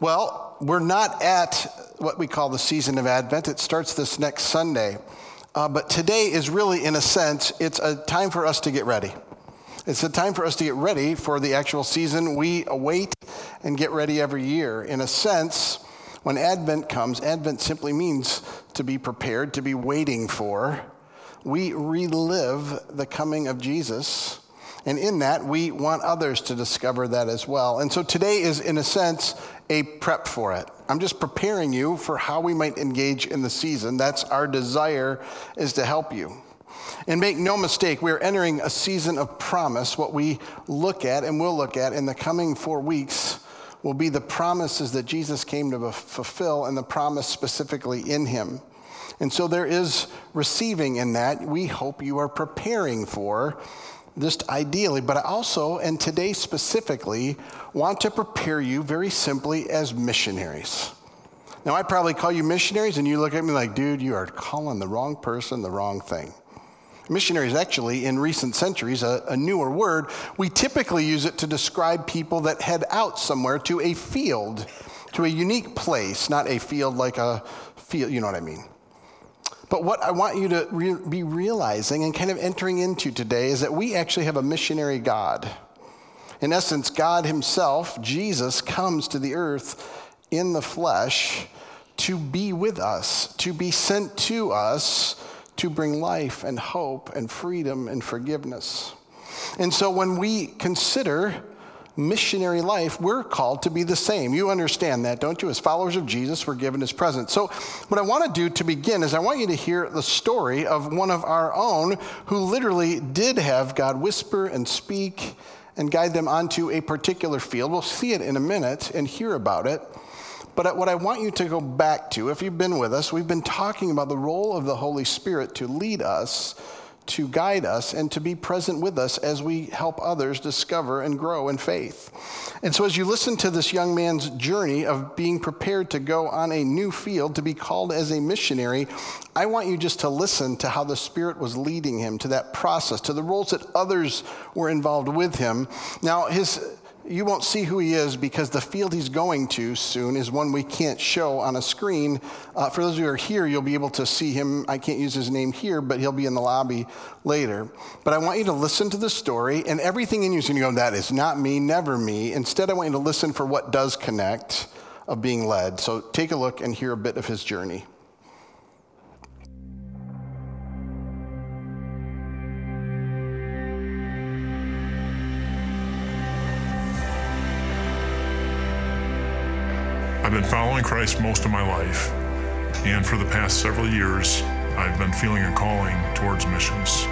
Well, we're not at what we call the season of Advent. It starts this next Sunday. Uh, but today is really, in a sense, it's a time for us to get ready. It's a time for us to get ready for the actual season we await and get ready every year. In a sense, when Advent comes, Advent simply means to be prepared, to be waiting for. We relive the coming of Jesus and in that, we want others to discover that as well. And so today is, in a sense, a prep for it. I'm just preparing you for how we might engage in the season. That's our desire, is to help you. And make no mistake, we're entering a season of promise. What we look at and will look at in the coming four weeks will be the promises that Jesus came to fulfill and the promise specifically in him. And so there is receiving in that. We hope you are preparing for just ideally, but I also, and today specifically, want to prepare you very simply as missionaries. Now, I probably call you missionaries, and you look at me like, dude, you are calling the wrong person the wrong thing. Missionaries, actually, in recent centuries, a, a newer word. We typically use it to describe people that head out somewhere to a field, to a unique place, not a field like a field, you know what I mean. But what I want you to re- be realizing and kind of entering into today is that we actually have a missionary God. In essence, God Himself, Jesus, comes to the earth in the flesh to be with us, to be sent to us to bring life and hope and freedom and forgiveness. And so when we consider missionary life, we're called to be the same. You understand that, don't you? As followers of Jesus, we're given his presence. So, what I want to do to begin is I want you to hear the story of one of our own who literally did have God whisper and speak and guide them onto a particular field. We'll see it in a minute and hear about it. But what I want you to go back to, if you've been with us, we've been talking about the role of the Holy Spirit to lead us to guide us and to be present with us as we help others discover and grow in faith. And so, as you listen to this young man's journey of being prepared to go on a new field, to be called as a missionary, I want you just to listen to how the Spirit was leading him to that process, to the roles that others were involved with him. Now, his you won't see who he is because the field he's going to soon is one we can't show on a screen. Uh, for those of you who are here, you'll be able to see him. I can't use his name here, but he'll be in the lobby later. But I want you to listen to the story, and everything in you is going to go, that is not me, never me. Instead, I want you to listen for what does connect of being led. So take a look and hear a bit of his journey. I've been following Christ most of my life, and for the past several years, I've been feeling a calling towards missions.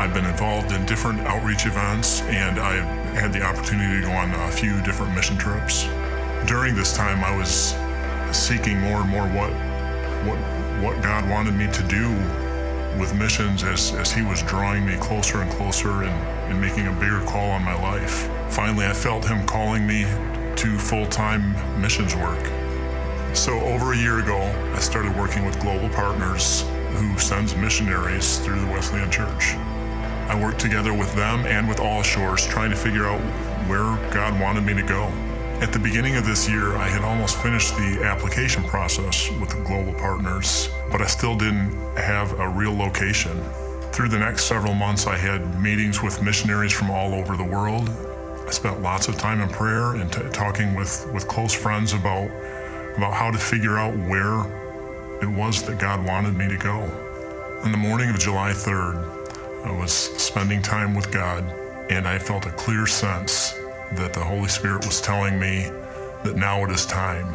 I've been involved in different outreach events, and I've had the opportunity to go on a few different mission trips. During this time, I was seeking more and more what, what, what God wanted me to do with missions as, as He was drawing me closer and closer and, and making a bigger call on my life. Finally, I felt Him calling me to full time missions work. So, over a year ago, I started working with Global Partners, who sends missionaries through the Wesleyan Church. I worked together with them and with All Shores, trying to figure out where God wanted me to go. At the beginning of this year, I had almost finished the application process with the Global Partners, but I still didn't have a real location. Through the next several months, I had meetings with missionaries from all over the world, I spent lots of time in prayer and t- talking with, with close friends about, about how to figure out where it was that God wanted me to go. On the morning of July 3rd, I was spending time with God, and I felt a clear sense that the Holy Spirit was telling me that now it is time.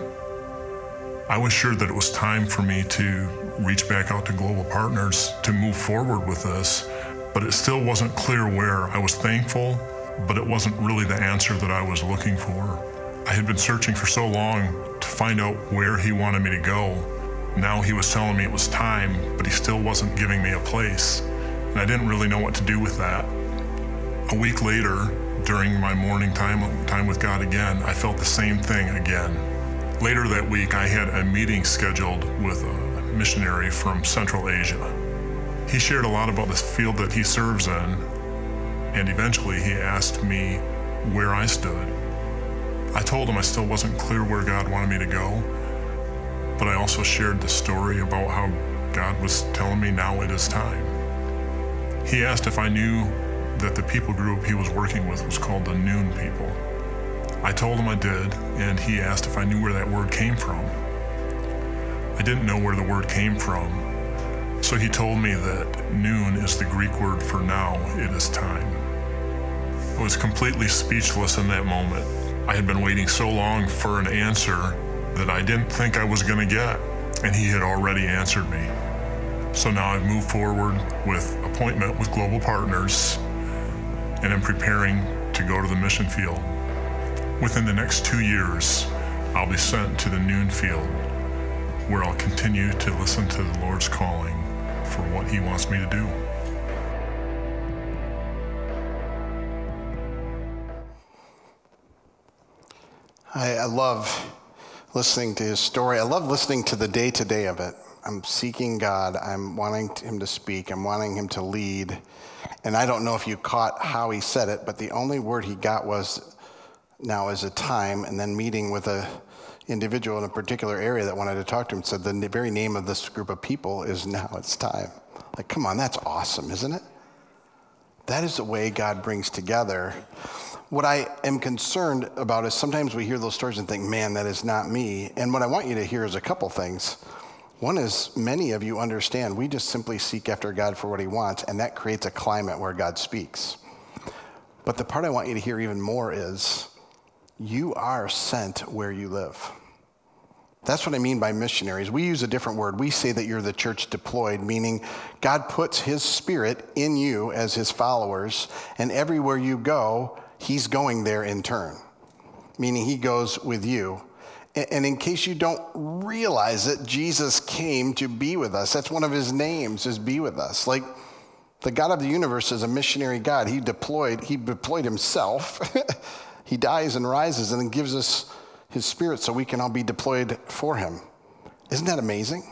I was sure that it was time for me to reach back out to global partners to move forward with this, but it still wasn't clear where. I was thankful but it wasn't really the answer that I was looking for. I had been searching for so long to find out where he wanted me to go. Now he was telling me it was time, but he still wasn't giving me a place. And I didn't really know what to do with that. A week later, during my morning time, time with God again, I felt the same thing again. Later that week, I had a meeting scheduled with a missionary from Central Asia. He shared a lot about this field that he serves in and eventually he asked me where I stood. I told him I still wasn't clear where God wanted me to go, but I also shared the story about how God was telling me now it is time. He asked if I knew that the people group he was working with was called the Noon People. I told him I did, and he asked if I knew where that word came from. I didn't know where the word came from, so he told me that noon is the Greek word for now, it is time. Was completely speechless in that moment. I had been waiting so long for an answer that I didn't think I was going to get, and he had already answered me. So now I've moved forward with appointment with Global Partners and am preparing to go to the mission field. Within the next two years, I'll be sent to the noon field where I'll continue to listen to the Lord's calling for what He wants me to do. I, I love listening to his story. I love listening to the day to day of it. I'm seeking God. I'm wanting him to speak. I'm wanting him to lead. And I don't know if you caught how he said it, but the only word he got was now is a time, and then meeting with a individual in a particular area that wanted to talk to him said the very name of this group of people is now it's time. Like, come on, that's awesome, isn't it? That is the way God brings together what I am concerned about is sometimes we hear those stories and think, man, that is not me. And what I want you to hear is a couple things. One is many of you understand we just simply seek after God for what he wants, and that creates a climate where God speaks. But the part I want you to hear even more is you are sent where you live. That's what I mean by missionaries. We use a different word. We say that you're the church deployed, meaning God puts his spirit in you as his followers, and everywhere you go, he's going there in turn, meaning he goes with you. And in case you don't realize it, Jesus came to be with us. That's one of his names, is be with us. Like the God of the universe is a missionary God. He deployed, he deployed himself. he dies and rises and then gives us his spirit so we can all be deployed for him. Isn't that amazing?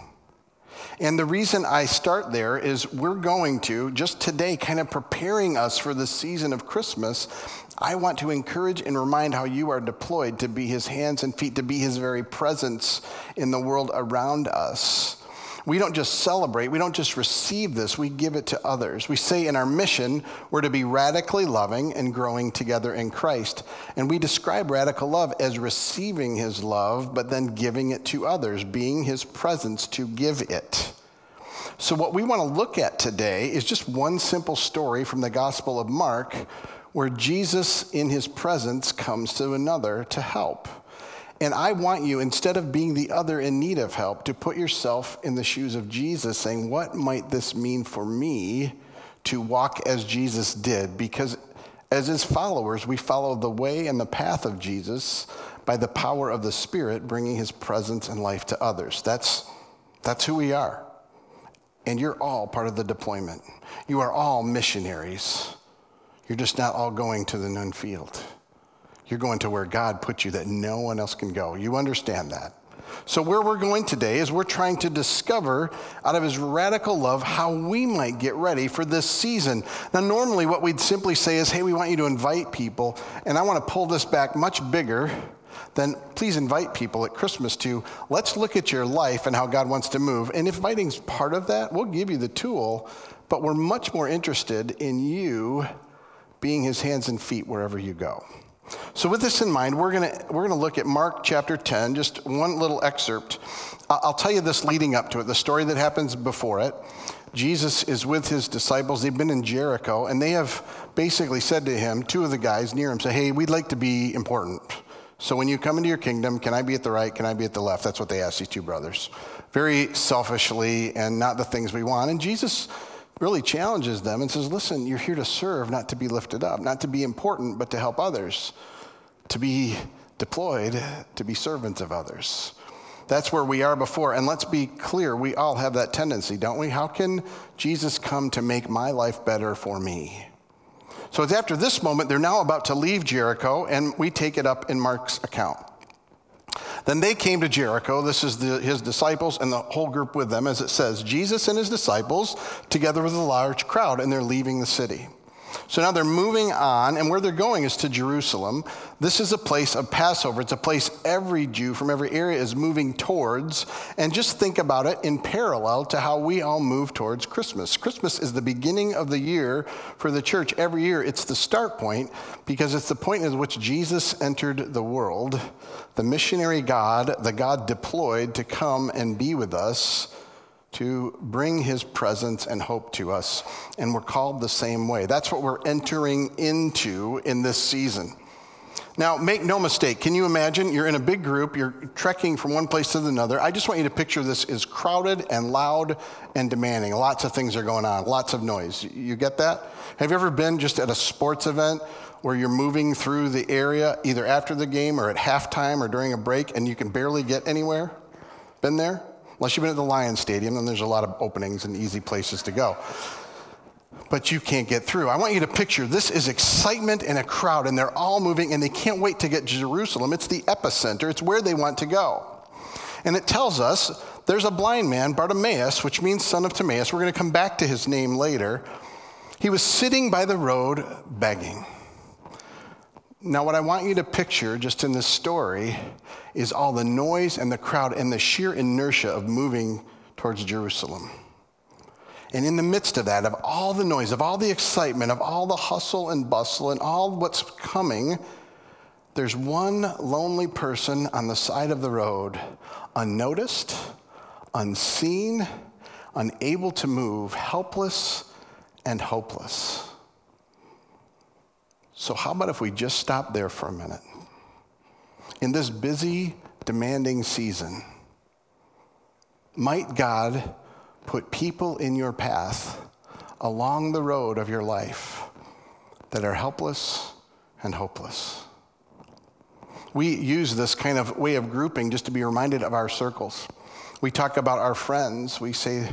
And the reason I start there is we're going to, just today, kind of preparing us for the season of Christmas. I want to encourage and remind how you are deployed to be his hands and feet, to be his very presence in the world around us. We don't just celebrate, we don't just receive this, we give it to others. We say in our mission, we're to be radically loving and growing together in Christ. And we describe radical love as receiving his love, but then giving it to others, being his presence to give it. So, what we want to look at today is just one simple story from the Gospel of Mark where Jesus, in his presence, comes to another to help. And I want you, instead of being the other in need of help, to put yourself in the shoes of Jesus, saying, What might this mean for me to walk as Jesus did? Because as his followers, we follow the way and the path of Jesus by the power of the Spirit, bringing his presence and life to others. That's, that's who we are. And you're all part of the deployment. You are all missionaries. You're just not all going to the noon field. You're going to where God put you that no one else can go. You understand that. So, where we're going today is we're trying to discover out of his radical love how we might get ready for this season. Now, normally, what we'd simply say is, hey, we want you to invite people. And I want to pull this back much bigger than please invite people at Christmas to let's look at your life and how God wants to move. And if inviting's part of that, we'll give you the tool, but we're much more interested in you being his hands and feet wherever you go. So, with this in mind, we're going we're gonna look at Mark chapter 10, just one little excerpt. I'll tell you this leading up to it, the story that happens before it. Jesus is with his disciples. They've been in Jericho, and they have basically said to him, two of the guys near him say, Hey, we'd like to be important. So when you come into your kingdom, can I be at the right? Can I be at the left? That's what they asked these two brothers. Very selfishly and not the things we want. And Jesus really challenges them and says, Listen, you're here to serve, not to be lifted up, not to be important, but to help others, to be deployed, to be servants of others. That's where we are before. And let's be clear, we all have that tendency, don't we? How can Jesus come to make my life better for me? So it's after this moment, they're now about to leave Jericho, and we take it up in Mark's account. Then they came to Jericho. This is the, his disciples and the whole group with them, as it says Jesus and his disciples, together with a large crowd, and they're leaving the city. So now they're moving on, and where they're going is to Jerusalem. This is a place of Passover. It's a place every Jew from every area is moving towards. And just think about it in parallel to how we all move towards Christmas. Christmas is the beginning of the year for the church. Every year, it's the start point because it's the point at which Jesus entered the world, the missionary God, the God deployed to come and be with us to bring his presence and hope to us. And we're called the same way. That's what we're entering into in this season. Now, make no mistake, can you imagine? You're in a big group, you're trekking from one place to another. I just want you to picture this as crowded and loud and demanding. Lots of things are going on, lots of noise. You get that? Have you ever been just at a sports event where you're moving through the area either after the game or at halftime or during a break and you can barely get anywhere? Been there? Unless you've been at the Lions Stadium, then there's a lot of openings and easy places to go. But you can't get through. I want you to picture this is excitement in a crowd, and they're all moving, and they can't wait to get to Jerusalem. It's the epicenter, it's where they want to go. And it tells us there's a blind man, Bartimaeus, which means son of Timaeus. We're going to come back to his name later. He was sitting by the road begging. Now, what I want you to picture just in this story is all the noise and the crowd and the sheer inertia of moving towards Jerusalem. And in the midst of that, of all the noise, of all the excitement, of all the hustle and bustle, and all what's coming, there's one lonely person on the side of the road, unnoticed, unseen, unable to move, helpless and hopeless. So, how about if we just stop there for a minute? In this busy, demanding season, might God put people in your path along the road of your life that are helpless and hopeless? We use this kind of way of grouping just to be reminded of our circles. We talk about our friends. We say,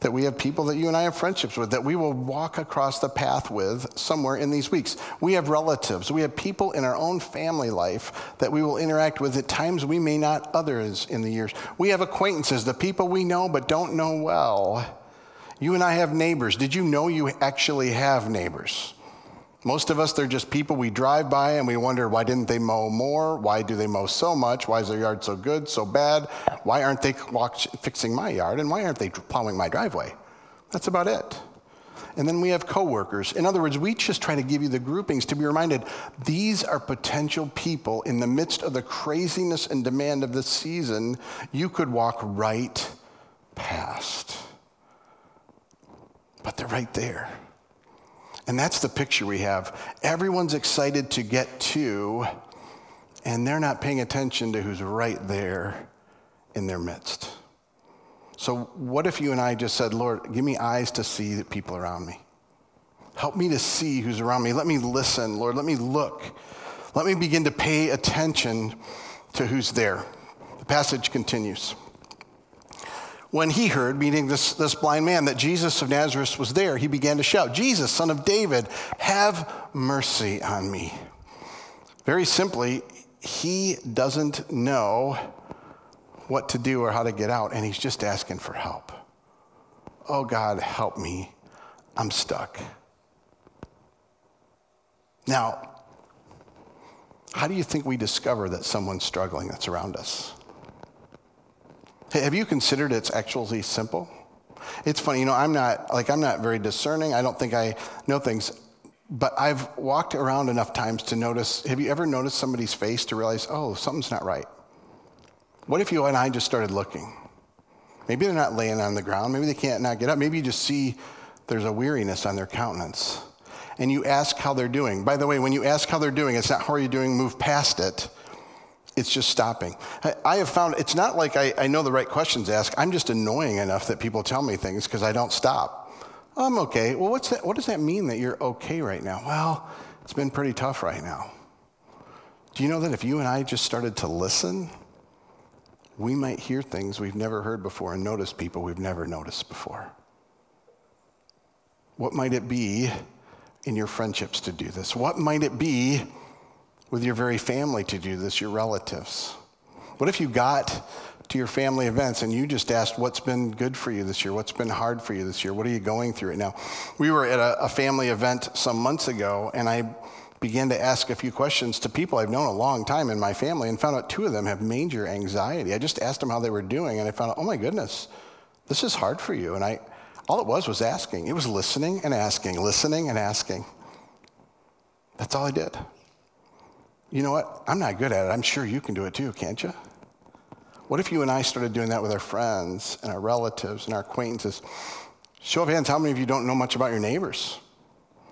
that we have people that you and I have friendships with, that we will walk across the path with somewhere in these weeks. We have relatives. We have people in our own family life that we will interact with at times we may not others in the years. We have acquaintances, the people we know but don't know well. You and I have neighbors. Did you know you actually have neighbors? Most of us, they're just people we drive by and we wonder why didn't they mow more? Why do they mow so much? Why is their yard so good, so bad? Why aren't they fixing my yard? And why aren't they plowing my driveway? That's about it. And then we have coworkers. In other words, we just try to give you the groupings to be reminded these are potential people in the midst of the craziness and demand of the season you could walk right past. But they're right there. And that's the picture we have. Everyone's excited to get to, and they're not paying attention to who's right there in their midst. So, what if you and I just said, Lord, give me eyes to see the people around me? Help me to see who's around me. Let me listen, Lord. Let me look. Let me begin to pay attention to who's there. The passage continues when he heard, meaning this, this blind man, that Jesus of Nazareth was there, he began to shout, Jesus, son of David, have mercy on me. Very simply, he doesn't know what to do or how to get out, and he's just asking for help. Oh, God, help me. I'm stuck. Now, how do you think we discover that someone's struggling that's around us? Have you considered it's actually simple? It's funny, you know, I'm not like I'm not very discerning. I don't think I know things, but I've walked around enough times to notice. Have you ever noticed somebody's face to realize, oh, something's not right? What if you and I just started looking? Maybe they're not laying on the ground. Maybe they can't not get up. Maybe you just see there's a weariness on their countenance. And you ask how they're doing. By the way, when you ask how they're doing, it's not how are you doing, move past it it's just stopping. I, have found it's not like I, I, know the right questions to ask. I'm just annoying enough that people tell me things because I don't stop. I'm okay. Well, what's that, what does that mean that you're okay right now? Well, it's been pretty tough right now. Do you know that if you and I just started to listen, we might hear things we've never heard before and notice people we've never noticed before? What might it be in your friendships to do this? What might it be with your very family to do this, your relatives? What if you got to your family events and you just asked what's been good for you this year, what's been hard for you this year, what are you going through right now? We were at a, a family event some months ago and I began to ask a few questions to people I've known a long time in my family and found out two of them have major anxiety. I just asked them how they were doing and I found out, oh my goodness, this is hard for you. And I, all it was was asking. It was listening and asking, listening and asking. That's all I did. You know what? I'm not good at it. I'm sure you can do it too, can't you? What if you and I started doing that with our friends and our relatives and our acquaintances? Show of hands, how many of you don't know much about your neighbors?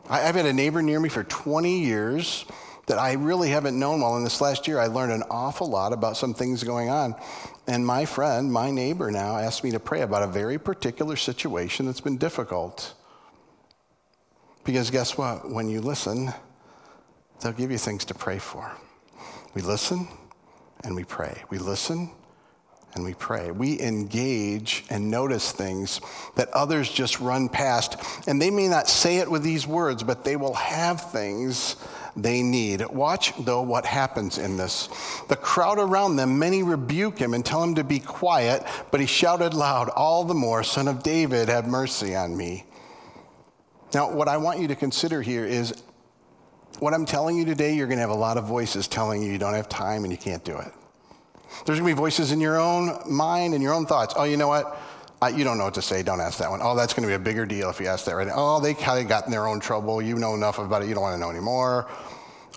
I've had a neighbor near me for 20 years that I really haven't known well. In this last year, I learned an awful lot about some things going on. And my friend, my neighbor now, asked me to pray about a very particular situation that's been difficult. Because guess what? When you listen, they'll give you things to pray for. We listen and we pray. We listen and we pray. We engage and notice things that others just run past. And they may not say it with these words, but they will have things they need. Watch, though, what happens in this. The crowd around them, many rebuke him and tell him to be quiet, but he shouted loud, All the more, Son of David, have mercy on me. Now, what I want you to consider here is what I'm telling you today, you're going to have a lot of voices telling you you don't have time and you can't do it. There's going to be voices in your own mind and your own thoughts. Oh, you know what? You don't know what to say. Don't ask that one. Oh, that's going to be a bigger deal if you ask that right now. Oh, they kind of got in their own trouble. You know enough about it. You don't want to know anymore.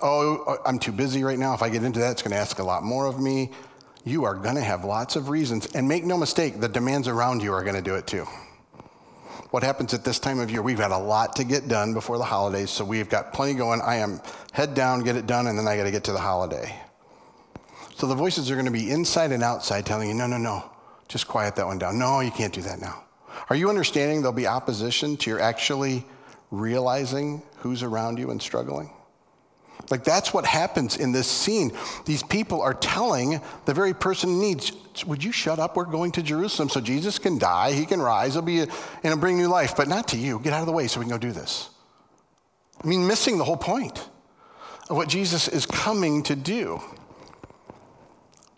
Oh, uh, I'm too busy right now. If I get into that, it's going to ask a lot more of me. You are going to have lots of reasons. And make no mistake, the demands around you are going to do it too. What happens at this time of year? We've got a lot to get done before the holidays, so we've got plenty going. I am head down, get it done, and then I got to get to the holiday. So the voices are going to be inside and outside telling you, no, no, no, just quiet that one down. No, you can't do that now. Are you understanding there'll be opposition to your actually realizing who's around you and struggling? Like that's what happens in this scene. These people are telling the very person needs, would you shut up? We're going to Jerusalem so Jesus can die, he can rise, he'll be a, and bring new life, but not to you. Get out of the way so we can go do this. I mean, missing the whole point of what Jesus is coming to do.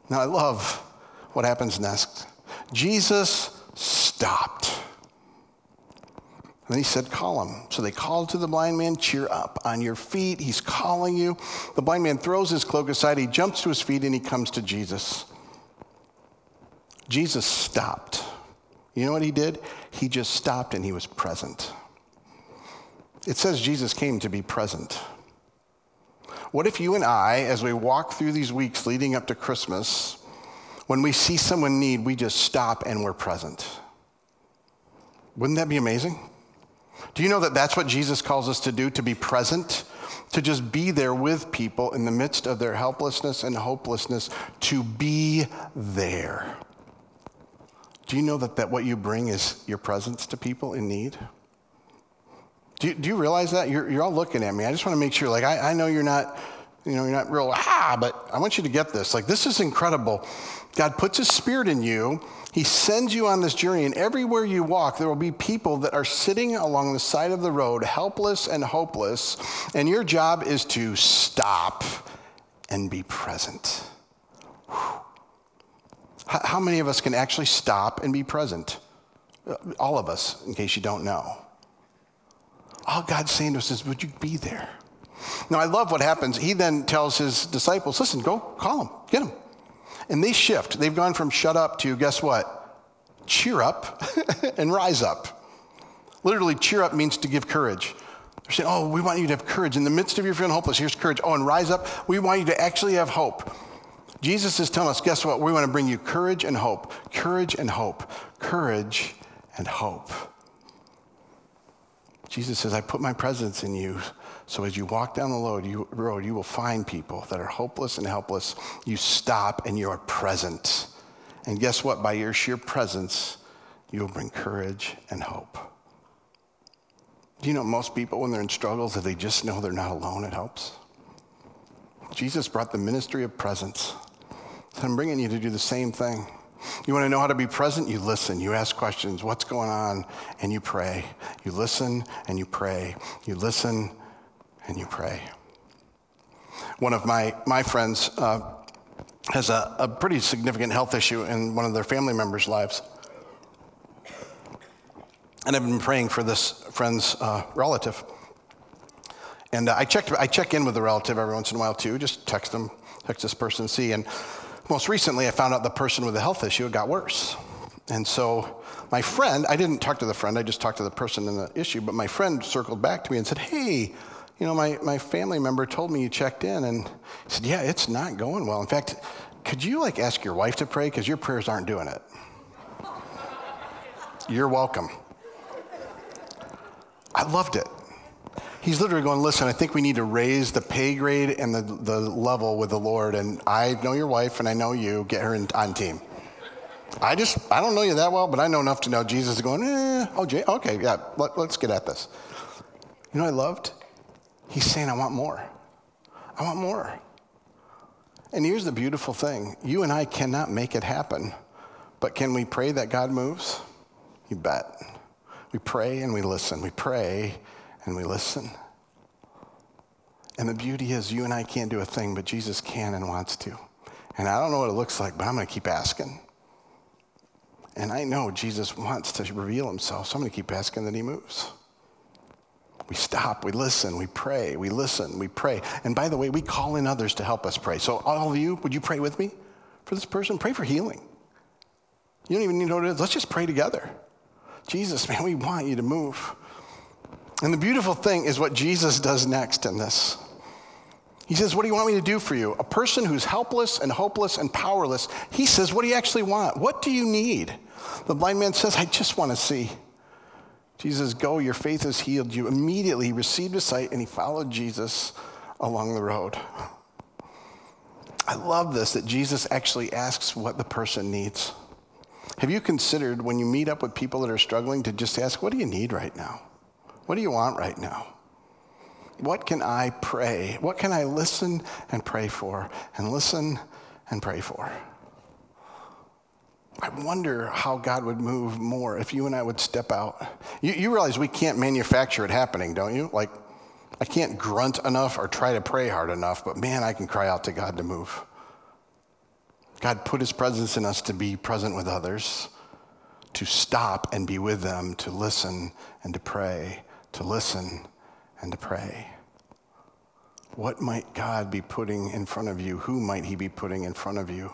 Now, I love what happens next. Jesus stopped. And he said, Call him. So they called to the blind man, Cheer up on your feet. He's calling you. The blind man throws his cloak aside. He jumps to his feet and he comes to Jesus. Jesus stopped. You know what he did? He just stopped and he was present. It says Jesus came to be present. What if you and I, as we walk through these weeks leading up to Christmas, when we see someone need, we just stop and we're present? Wouldn't that be amazing? Do you know that that's what Jesus calls us to do, to be present? To just be there with people in the midst of their helplessness and hopelessness, to be there. Do you know that, that what you bring is your presence to people in need? Do you, do you realize that? You're, you're all looking at me. I just want to make sure, like, I, I know you're not, you know, you're not real, ah, but I want you to get this. Like, this is incredible. God puts his spirit in you. He sends you on this journey, and everywhere you walk, there will be people that are sitting along the side of the road, helpless and hopeless, and your job is to stop and be present. How many of us can actually stop and be present? Uh, all of us, in case you don't know. All God's saying to us is, Would you be there? Now, I love what happens. He then tells his disciples, Listen, go call him, get him. And they shift. They've gone from shut up to, guess what? Cheer up and rise up. Literally, cheer up means to give courage. They're saying, Oh, we want you to have courage. In the midst of your feeling hopeless, here's courage. Oh, and rise up. We want you to actually have hope. Jesus is telling us, guess what? We want to bring you courage and hope. Courage and hope. Courage and hope. Jesus says, I put my presence in you. So as you walk down the road you, road, you will find people that are hopeless and helpless. You stop and you are present. And guess what? By your sheer presence, you will bring courage and hope. Do you know most people, when they're in struggles, if they just know they're not alone, it helps? Jesus brought the ministry of presence. So I'm bringing you to do the same thing. You want to know how to be present? You listen. You ask questions. What's going on? And you pray. You listen and you pray. You listen and you pray. One of my, my friends, uh, has a, a pretty significant health issue in one of their family members' lives. And I've been praying for this friend's uh, relative. And uh, I, checked, I check in with the relative every once in a while too, just text them, text this person, see. And most recently, I found out the person with the health issue got worse. And so my friend, I didn't talk to the friend, I just talked to the person in the issue, but my friend circled back to me and said, Hey, you know, my, my family member told me you checked in. And said, Yeah, it's not going well. In fact, could you like ask your wife to pray? Because your prayers aren't doing it. You're welcome. I loved it. He's literally going, listen, I think we need to raise the pay grade and the, the level with the Lord. And I know your wife and I know you. Get her in, on team. I just, I don't know you that well, but I know enough to know Jesus is going, eh, oh, Jay, okay, yeah, let, let's get at this. You know I loved? He's saying, I want more. I want more. And here's the beautiful thing you and I cannot make it happen, but can we pray that God moves? You bet. We pray and we listen. We pray and we listen. And the beauty is, you and I can't do a thing, but Jesus can and wants to. And I don't know what it looks like, but I'm going to keep asking. And I know Jesus wants to reveal himself, so I'm going to keep asking that he moves. We stop, we listen, we pray, we listen, we pray. And by the way, we call in others to help us pray. So, all of you, would you pray with me for this person? Pray for healing. You don't even need to know what it is. Let's just pray together. Jesus, man, we want you to move. And the beautiful thing is what Jesus does next in this. He says, What do you want me to do for you? A person who's helpless and hopeless and powerless, he says, What do you actually want? What do you need? The blind man says, I just want to see. Jesus, go, your faith has healed you. Immediately he received his sight and he followed Jesus along the road. I love this that Jesus actually asks what the person needs. Have you considered when you meet up with people that are struggling to just ask, What do you need right now? What do you want right now? What can I pray? What can I listen and pray for? And listen and pray for? I wonder how God would move more if you and I would step out. You, you, realize we can't manufacture it happening, don't you? Like, I can't grunt enough or try to pray hard enough, but man, I can cry out to God to move. God put his presence in us to be present with others, to stop and be with them, to listen and to pray, to listen and to pray. What might God be putting in front of you? Who might he be putting in front of you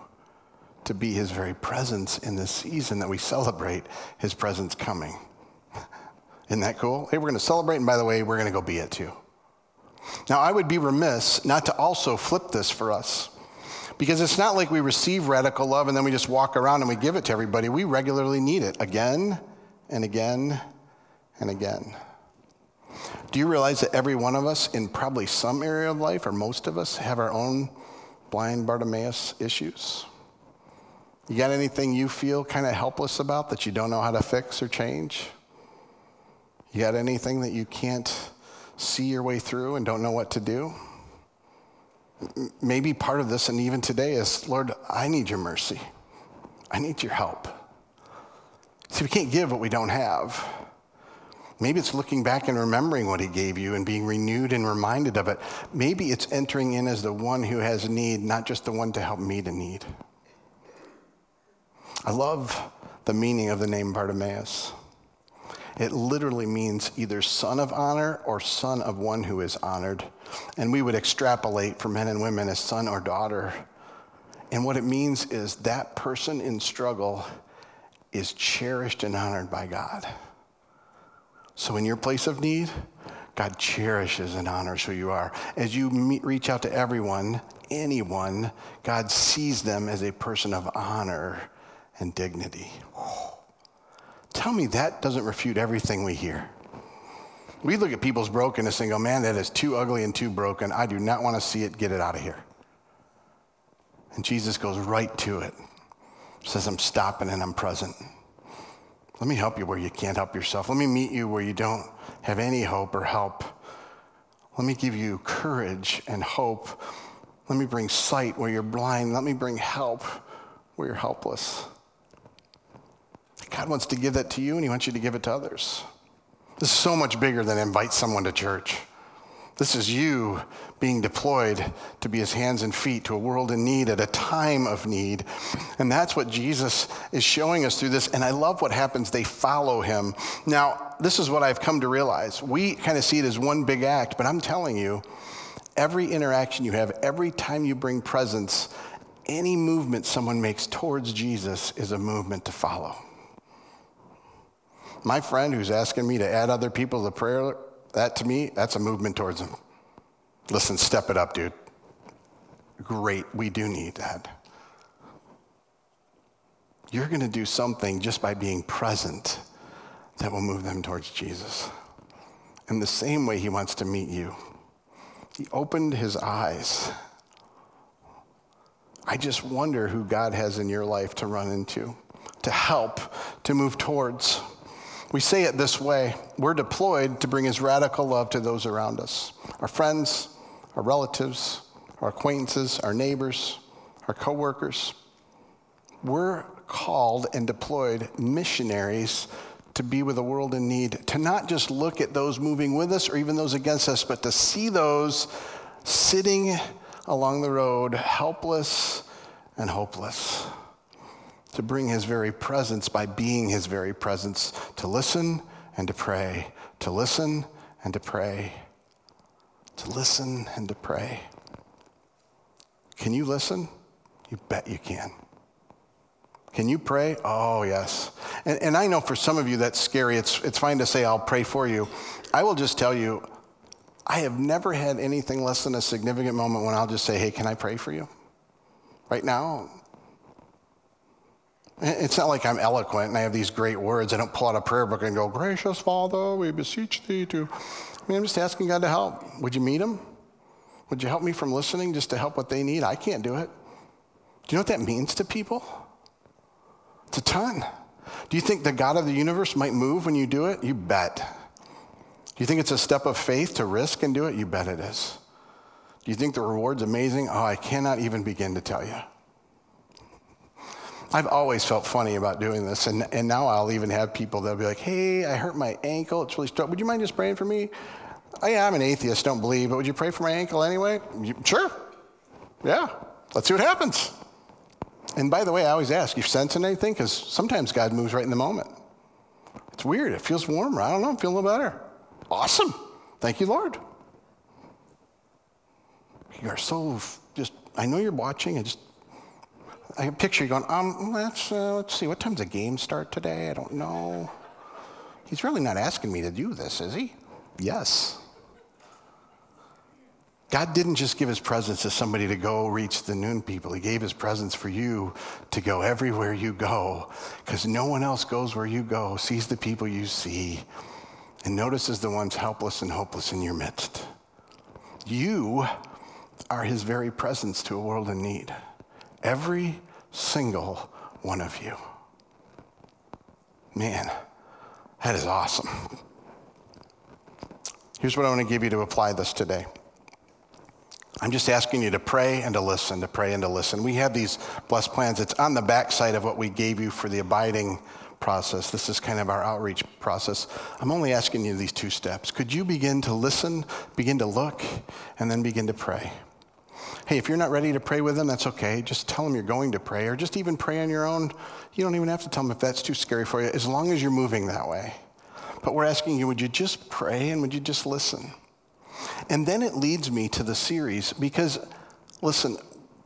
to be his very presence in this season that we celebrate his presence coming? Isn't that cool? Hey, we're going to celebrate, and by the way, we're going to go be it too. Now, I would be remiss not to also flip this for us. Because it's not like we receive radical love and then we just walk around and we give it to everybody. We regularly need it again and again and again. Do you realize that every one of us, in probably some area of life, or most of us, have our own blind Bartimaeus issues? You got anything you feel kind of helpless about that you don't know how to fix or change? You got anything that you can't see your way through and don't know what to do? maybe part of this, and even today, is Lord, I need your mercy. I need your help. See, we can't give what we don't have. Maybe it's looking back and remembering what he gave you and being renewed and reminded of it. Maybe it's entering in as the one who has need, not just the one to help meet a need. I love the meaning of the name Bartimaeus. It literally means either son of honor or son of one who is honored. And we would extrapolate for men and women as son or daughter. And what it means is that person in struggle is cherished and honored by God. So in your place of need, God cherishes and honors who you are. As you meet, reach out to everyone, anyone, God sees them as a person of honor and dignity. Tell me that doesn't refute everything we hear. We look at people's brokenness and go, oh, man, that is too ugly and too broken. I do not want to see it. Get it out of here. And Jesus goes right to it. Says, I'm stopping and I'm present. Let me help you where you can't help yourself. Let me meet you where you don't have any hope or help. Let me give you courage and hope. Let me bring sight where you're blind. Let me bring help where you're helpless. God wants to give that to you and He wants you to give it to others. This is so much bigger than invite someone to church. This is you being deployed to be his hands and feet to a world in need at a time of need. And that's what Jesus is showing us through this. And I love what happens. They follow him. Now, this is what I've come to realize. We kind of see it as one big act, but I'm telling you, every interaction you have, every time you bring presence, any movement someone makes towards Jesus is a movement to follow. My friend who's asking me to add other people to prayer that to me, that's a movement towards him. Listen, step it up, dude. Great, we do need that. You're going to do something just by being present that will move them towards Jesus. In the same way, he wants to meet you. He opened his eyes. I just wonder who God has in your life to run into, to help, to move towards. We say it this way we're deployed to bring his radical love to those around us our friends, our relatives, our acquaintances, our neighbors, our coworkers. We're called and deployed missionaries to be with the world in need, to not just look at those moving with us or even those against us, but to see those sitting along the road, helpless and hopeless to bring his very presence by being his very presence, to listen and to pray, to listen and to pray, to listen and to pray. Can you listen? You bet you can. Can you pray? Oh, yes. And, and, I know for some of you that's scary. It's, it's fine to say, I'll pray for you. I will just tell you, I have never had anything less than a significant moment when I'll just say, hey, can I pray for you? Right now, it's not like I'm eloquent and I have these great words. I don't pull out a prayer book and go, Gracious Father, we beseech thee to. I mean, I'm just asking God to help. Would you meet them? Would you help me from listening just to help what they need? I can't do it. Do you know what that means to people? It's a ton. Do you think the God of the universe might move when you do it? You bet. Do you think it's a step of faith to risk and do it? You bet it is. Do you think the reward's amazing? Oh, I cannot even begin to tell you. I've always felt funny about doing this, and, and now I'll even have people that'll be like, hey, I hurt my ankle. It's really strong. Would you mind just praying for me? Oh, I'm an atheist, don't believe, but would you pray for my ankle anyway? You, sure. Yeah. Let's see what happens. And by the way, I always ask, you sensing anything? Because sometimes God moves right in the moment. It's weird. It feels warmer. I don't know. I'm feeling better. Awesome. Thank you, Lord. You are so just, I know you're watching. I just I picture you going, um, let's, uh, let's see, what time's the game start today? I don't know. He's really not asking me to do this, is he? Yes. God didn't just give his presence to somebody to go reach the noon people. He gave his presence for you to go everywhere you go because no one else goes where you go, sees the people you see, and notices the ones helpless and hopeless in your midst. You are his very presence to a world in need. Every single one of you. Man, that is awesome. Here's what I want to give you to apply this today. I'm just asking you to pray and to listen, to pray and to listen. We have these blessed plans. It's on the backside of what we gave you for the abiding process. This is kind of our outreach process. I'm only asking you these two steps. Could you begin to listen, begin to look, and then begin to pray? Hey, if you're not ready to pray with them, that's okay. Just tell them you're going to pray, or just even pray on your own. You don't even have to tell them if that's too scary for you, as long as you're moving that way. But we're asking you, would you just pray and would you just listen? And then it leads me to the series because, listen,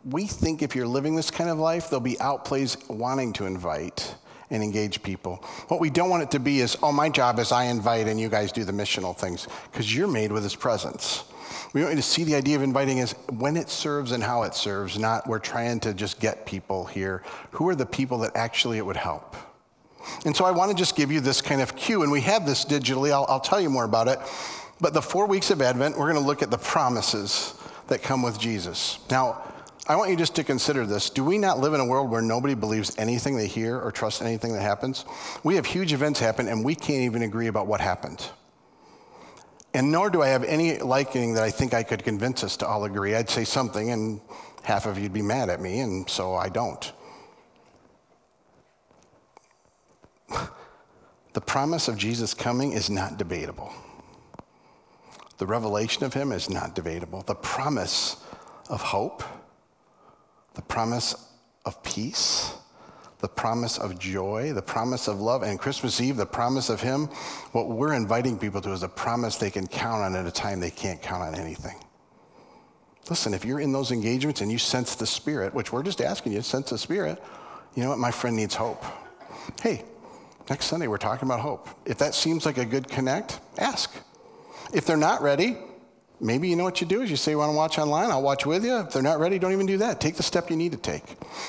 we think if you're living this kind of life, there'll be outplays wanting to invite and engage people. What we don't want it to be is, oh, my job is I invite and you guys do the missional things, because you're made with his presence. We want you to see the idea of inviting as when it serves and how it serves, not we're trying to just get people here. Who are the people that actually it would help? And so I want to just give you this kind of cue, and we have this digitally. I'll, I'll tell you more about it. But the four weeks of Advent, we're going to look at the promises that come with Jesus. Now, I want you just to consider this. Do we not live in a world where nobody believes anything they hear or trusts anything that happens? We have huge events happen, and we can't even agree about what happened. And nor do I have any liking that I think I could convince us to all agree. I'd say something, and half of you'd be mad at me, and so I don't. the promise of Jesus coming is not debatable. the revelation of Him is not debatable. The promise of hope, the promise of peace, the promise of joy, the promise of love, and Christmas Eve, the promise of Him, what we're inviting people to is a promise they can count on at a time they can't count on anything. Listen, if you're in those engagements and you sense the Spirit, which we're just asking you, sense the Spirit, you know what? My friend needs hope. Hey, next Sunday we're talking about hope. If that seems like a good connect, ask. If they're not ready, maybe you know what you do is you say you want to watch online, I'll watch with you. If they're not ready, don't even do that. Take the step you need to take.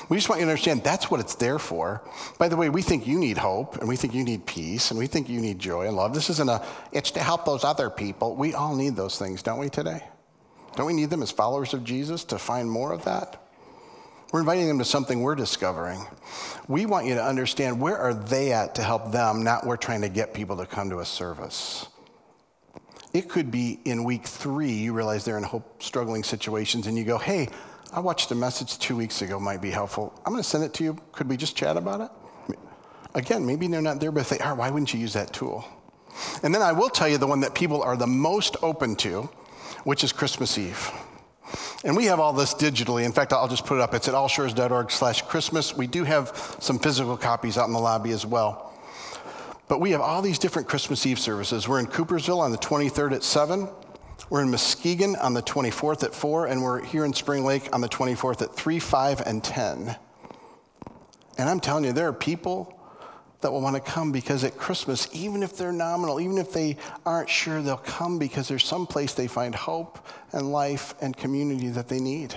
We just want you to understand that's what it's there for. By the way, we think you need hope and we think you need peace and we think you need joy and love. This isn't a, it's to help those other people. We all need those things, don't we, today? Don't we need them as followers of Jesus to find more of that? We're inviting them to something we're discovering. We want you to understand where are they at to help them, not we're trying to get people to come to a service. It could be in week three, you realize they're in hope struggling situations, and you go, hey, I watched a message two weeks ago, might be helpful. I'm going to send it to you. Could we just chat about it? Again, maybe they're not there, but if they are, why wouldn't you use that tool? And then I will tell you the one that people are the most open to, which is Christmas Eve. And we have all this digitally. In fact, I'll just put it up. It's at allshores.org slash Christmas. We do have some physical copies out in the lobby as well. But we have all these different Christmas Eve services. We're in Coopersville on the 23rd at 7. We're in Muskegon on the 24th at 4. And we're here in Spring Lake on the 24th at 3, 5, and 10. And I'm telling you, there are people that will want to come because at Christmas, even if they're nominal, even if they aren't sure, they'll come because there's some place they find hope and life and community that they need.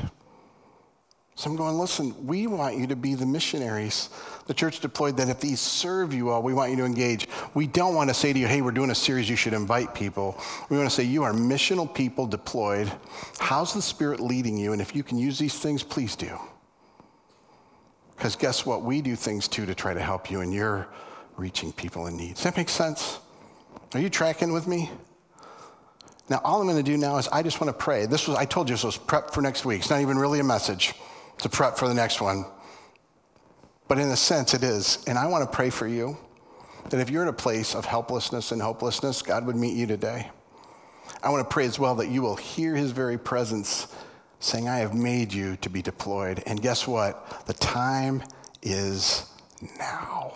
So I'm going, listen, we want you to be the missionaries. The church deployed that if these serve you well, we want you to engage. We don't want to say to you, hey, we're doing a series, you should invite people. We want to say, you are missional people deployed. How's the Spirit leading you? And if you can use these things, please do. Because guess what? We do things too to try to help you, and you're reaching people in need. Does that make sense? Are you tracking with me? Now, all I'm going to do now is I just want to pray. This was, I told you this was prep for next week. It's not even really a message to prep for the next one. But in a sense, it is. And I want to pray for you that if you're in a place of helplessness and hopelessness, God would meet you today. I want to pray as well that you will hear his very presence saying, I have made you to be deployed. And guess what? The time is now.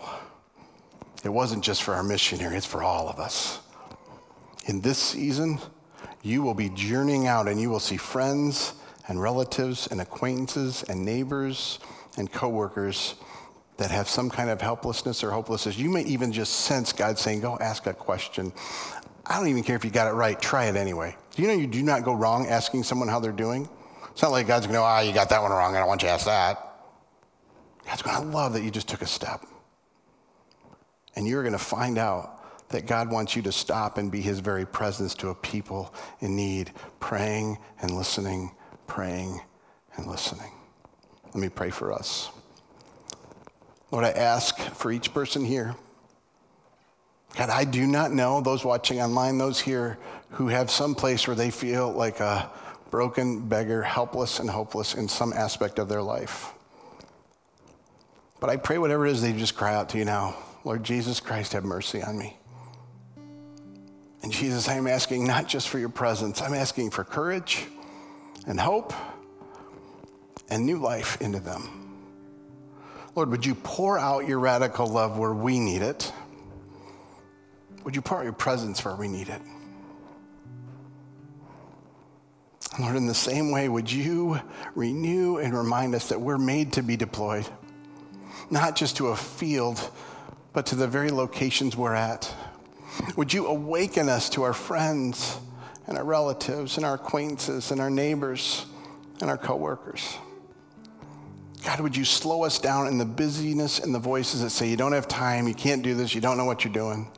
It wasn't just for our missionary, it's for all of us. In this season, you will be journeying out and you will see friends and relatives and acquaintances and neighbors and coworkers that have some kind of helplessness or hopelessness. You may even just sense God saying, Go ask a question. I don't even care if you got it right, try it anyway. Do you know you do not go wrong asking someone how they're doing? It's not like God's going ah, oh, you got that one wrong. I don't want you to ask that. God's going to love that you just took a step. And you're going to find out that God wants you to stop and be his very presence to a people in need, praying and listening praying and listening. Let me pray for us. Lord, I ask for each person here. God, I do not know those watching online, those here who have some place where they feel like a broken beggar, helpless and hopeless in some aspect of their life. But I pray whatever it is, they just cry out to you now Lord Jesus Christ, have mercy on me. And Jesus, I'm asking not just for your presence, I'm asking for courage and hope and new life into them. Lord, would you pour out your radical love where we need it? Would you pour out your presence where we need it? Lord, in the same way, would you renew and remind us that we're made to be deployed, not just to a field, but to the very locations we're at? Would you awaken us to our friends? And our relatives and our acquaintances and our neighbors and our coworkers. God, would you slow us down in the busyness and the voices that say, you don't have time, you can't do this, you don't know what you're doing?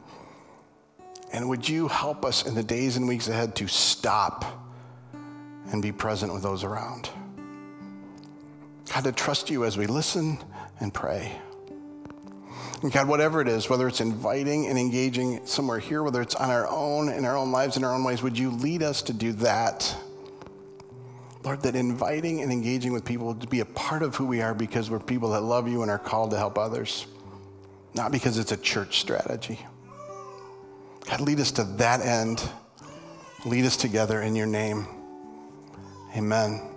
And would you help us in the days and weeks ahead to stop and be present with those around? God, to trust you as we listen and pray. God, whatever it is, whether it's inviting and engaging somewhere here, whether it's on our own, in our own lives, in our own ways, would you lead us to do that? Lord, that inviting and engaging with people to be a part of who we are because we're people that love you and are called to help others, not because it's a church strategy. God, lead us to that end. Lead us together in your name. Amen.